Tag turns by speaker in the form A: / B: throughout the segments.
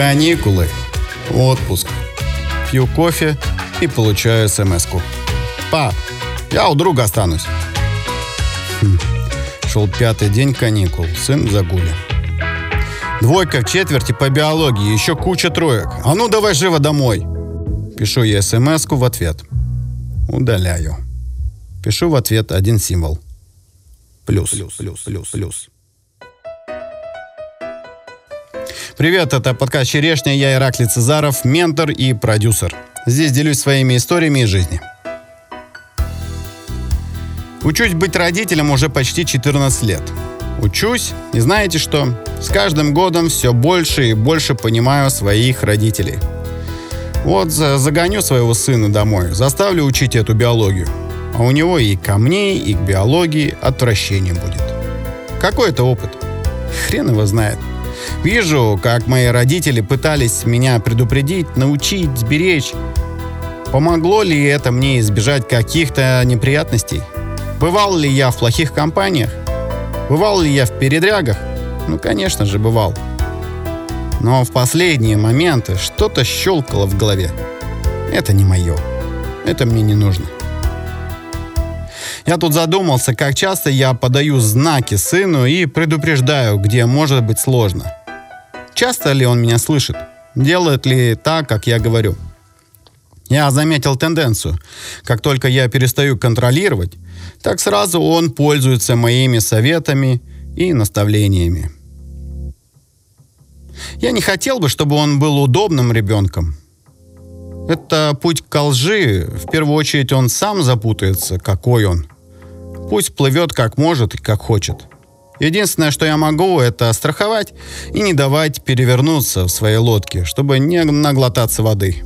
A: Каникулы. Отпуск. Пью кофе и получаю смс-ку. Пап, я у друга останусь. Хм. Шел пятый день каникул. Сын в. Двойка в четверти по биологии, еще куча троек. А ну давай живо домой. Пишу я смс в ответ. Удаляю. Пишу в ответ один символ. Плюс, плюс, плюс, плюс, плюс. Привет, это подкаст «Черешня», я Ираклий Цезаров, ментор и продюсер. Здесь делюсь своими историями из жизни. Учусь быть родителем уже почти 14 лет. Учусь, и знаете что? С каждым годом все больше и больше понимаю своих родителей. Вот загоню своего сына домой, заставлю учить эту биологию. А у него и ко мне, и к биологии отвращение будет. Какой это опыт? Хрен его знает. Вижу, как мои родители пытались меня предупредить, научить, сберечь. Помогло ли это мне избежать каких-то неприятностей? Бывал ли я в плохих компаниях? Бывал ли я в передрягах? Ну, конечно же, бывал. Но в последние моменты что-то щелкало в голове. Это не мое. Это мне не нужно. Я тут задумался, как часто я подаю знаки сыну и предупреждаю, где может быть сложно. Часто ли он меня слышит? Делает ли так, как я говорю? Я заметил тенденцию. Как только я перестаю контролировать, так сразу он пользуется моими советами и наставлениями. Я не хотел бы, чтобы он был удобным ребенком. Это путь к лжи. В первую очередь он сам запутается, какой он. Пусть плывет как может и как хочет. Единственное, что я могу, это страховать и не давать перевернуться в своей лодке, чтобы не наглотаться воды.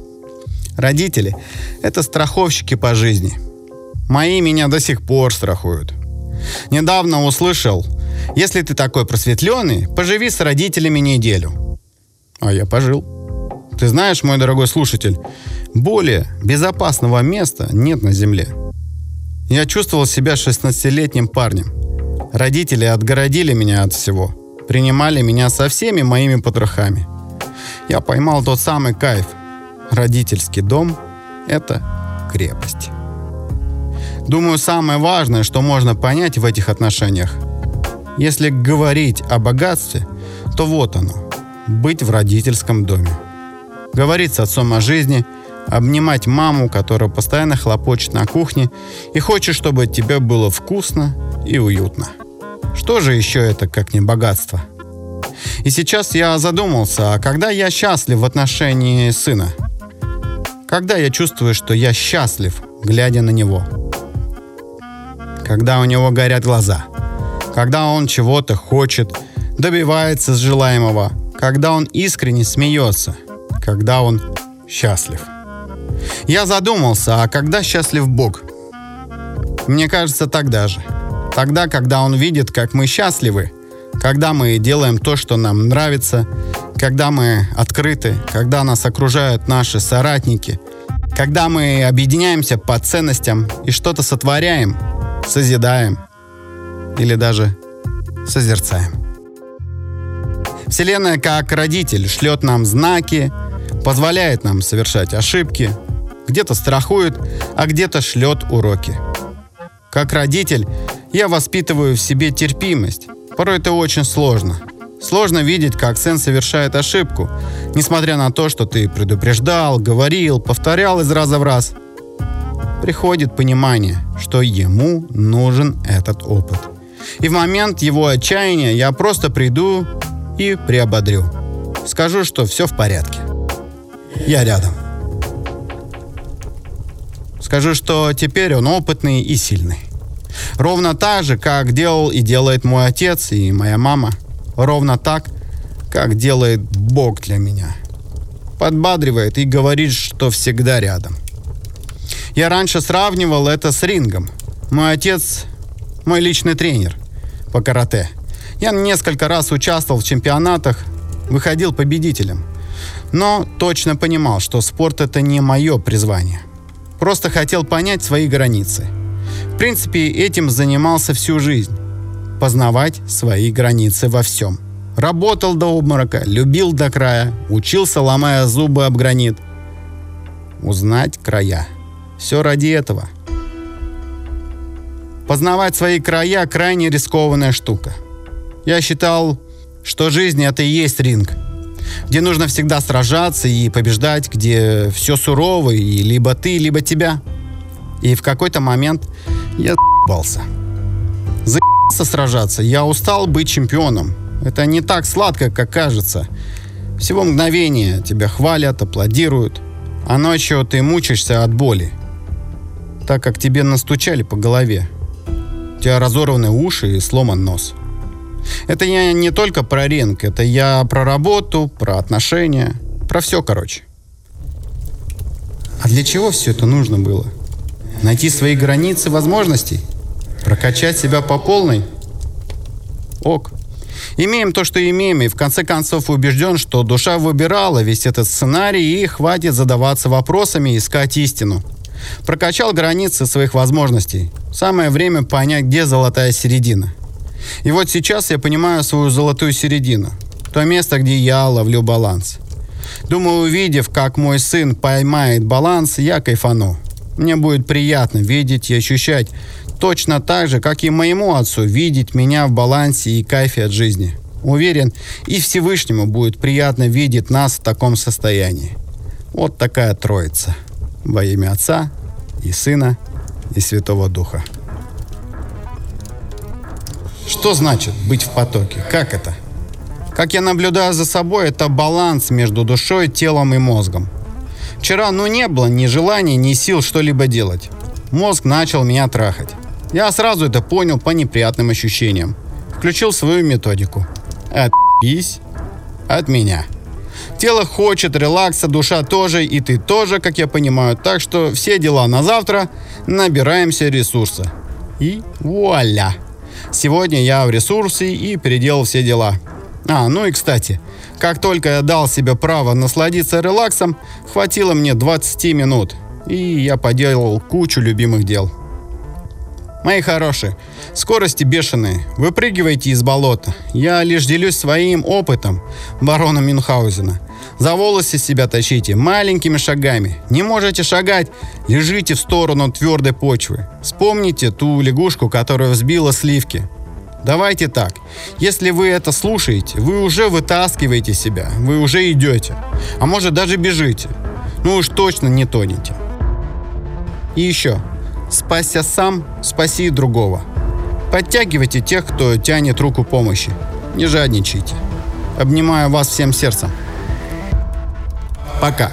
A: Родители – это страховщики по жизни. Мои меня до сих пор страхуют. Недавно услышал, если ты такой просветленный, поживи с родителями неделю. А я пожил. Ты знаешь, мой дорогой слушатель, более безопасного места нет на Земле. Я чувствовал себя 16-летним парнем – Родители отгородили меня от всего. Принимали меня со всеми моими потрохами. Я поймал тот самый кайф. Родительский дом – это крепость. Думаю, самое важное, что можно понять в этих отношениях. Если говорить о богатстве, то вот оно – быть в родительском доме. Говорить с отцом о жизни, обнимать маму, которая постоянно хлопочет на кухне и хочет, чтобы тебе было вкусно и уютно. Что же еще это, как не богатство? И сейчас я задумался, а когда я счастлив в отношении сына? Когда я чувствую, что я счастлив, глядя на него? Когда у него горят глаза? Когда он чего-то хочет, добивается желаемого? Когда он искренне смеется? Когда он счастлив? Я задумался, а когда счастлив Бог? Мне кажется, тогда же – Тогда, когда он видит, как мы счастливы, когда мы делаем то, что нам нравится, когда мы открыты, когда нас окружают наши соратники, когда мы объединяемся по ценностям и что-то сотворяем, созидаем или даже созерцаем. Вселенная как родитель шлет нам знаки, позволяет нам совершать ошибки, где-то страхует, а где-то шлет уроки. Как родитель я воспитываю в себе терпимость. Порой это очень сложно. Сложно видеть, как сын совершает ошибку, несмотря на то, что ты предупреждал, говорил, повторял из раза в раз. Приходит понимание, что ему нужен этот опыт. И в момент его отчаяния я просто приду и приободрю. Скажу, что все в порядке. Я рядом. Скажу, что теперь он опытный и сильный. Ровно так же, как делал и делает мой отец и моя мама. Ровно так, как делает Бог для меня. Подбадривает и говорит, что всегда рядом. Я раньше сравнивал это с рингом. Мой отец – мой личный тренер по карате. Я несколько раз участвовал в чемпионатах, выходил победителем. Но точно понимал, что спорт – это не мое призвание. Просто хотел понять свои границы – в принципе, этим занимался всю жизнь. Познавать свои границы во всем. Работал до обморока, любил до края, учился, ломая зубы об гранит. Узнать края. Все ради этого. Познавать свои края – крайне рискованная штука. Я считал, что жизнь – это и есть ринг, где нужно всегда сражаться и побеждать, где все сурово, и либо ты, либо тебя. И в какой-то момент я за***бался. За***бался сражаться. Я устал быть чемпионом. Это не так сладко, как кажется. Всего мгновение тебя хвалят, аплодируют, а ночью ты мучаешься от боли, так как тебе настучали по голове. У тебя разорваны уши и сломан нос. Это я не только про ринг, это я про работу, про отношения, про все, короче. А для чего все это нужно было? Найти свои границы возможностей? Прокачать себя по полной? Ок. Имеем то, что имеем, и в конце концов убежден, что душа выбирала весь этот сценарий, и хватит задаваться вопросами и искать истину. Прокачал границы своих возможностей. Самое время понять, где золотая середина. И вот сейчас я понимаю свою золотую середину. То место, где я ловлю баланс. Думаю, увидев, как мой сын поймает баланс, я кайфану. Мне будет приятно видеть и ощущать точно так же, как и моему отцу, видеть меня в балансе и кайфе от жизни. Уверен, и Всевышнему будет приятно видеть нас в таком состоянии. Вот такая троица. Во имя Отца и Сына и Святого Духа. Что значит быть в потоке? Как это? Как я наблюдаю за собой, это баланс между душой, телом и мозгом. Вчера, ну, не было ни желания, ни сил что-либо делать. Мозг начал меня трахать. Я сразу это понял по неприятным ощущениям. Включил свою методику. Отпись от меня. Тело хочет релакса, душа тоже, и ты тоже, как я понимаю. Так что все дела на завтра, набираемся ресурса. И вуаля! Сегодня я в ресурсе и переделал все дела. А, ну и кстати, как только я дал себе право насладиться релаксом, хватило мне 20 минут, и я поделал кучу любимых дел. Мои хорошие, скорости бешеные, выпрыгивайте из болота. Я лишь делюсь своим опытом барона Мюнхгаузена. За волосы себя тащите маленькими шагами. Не можете шагать, лежите в сторону твердой почвы. Вспомните ту лягушку, которая взбила сливки. Давайте так. Если вы это слушаете, вы уже вытаскиваете себя, вы уже идете. А может даже бежите. Ну уж точно не тонете. И еще. Спасся сам, спаси другого. Подтягивайте тех, кто тянет руку помощи. Не жадничайте. Обнимаю вас всем сердцем. Пока.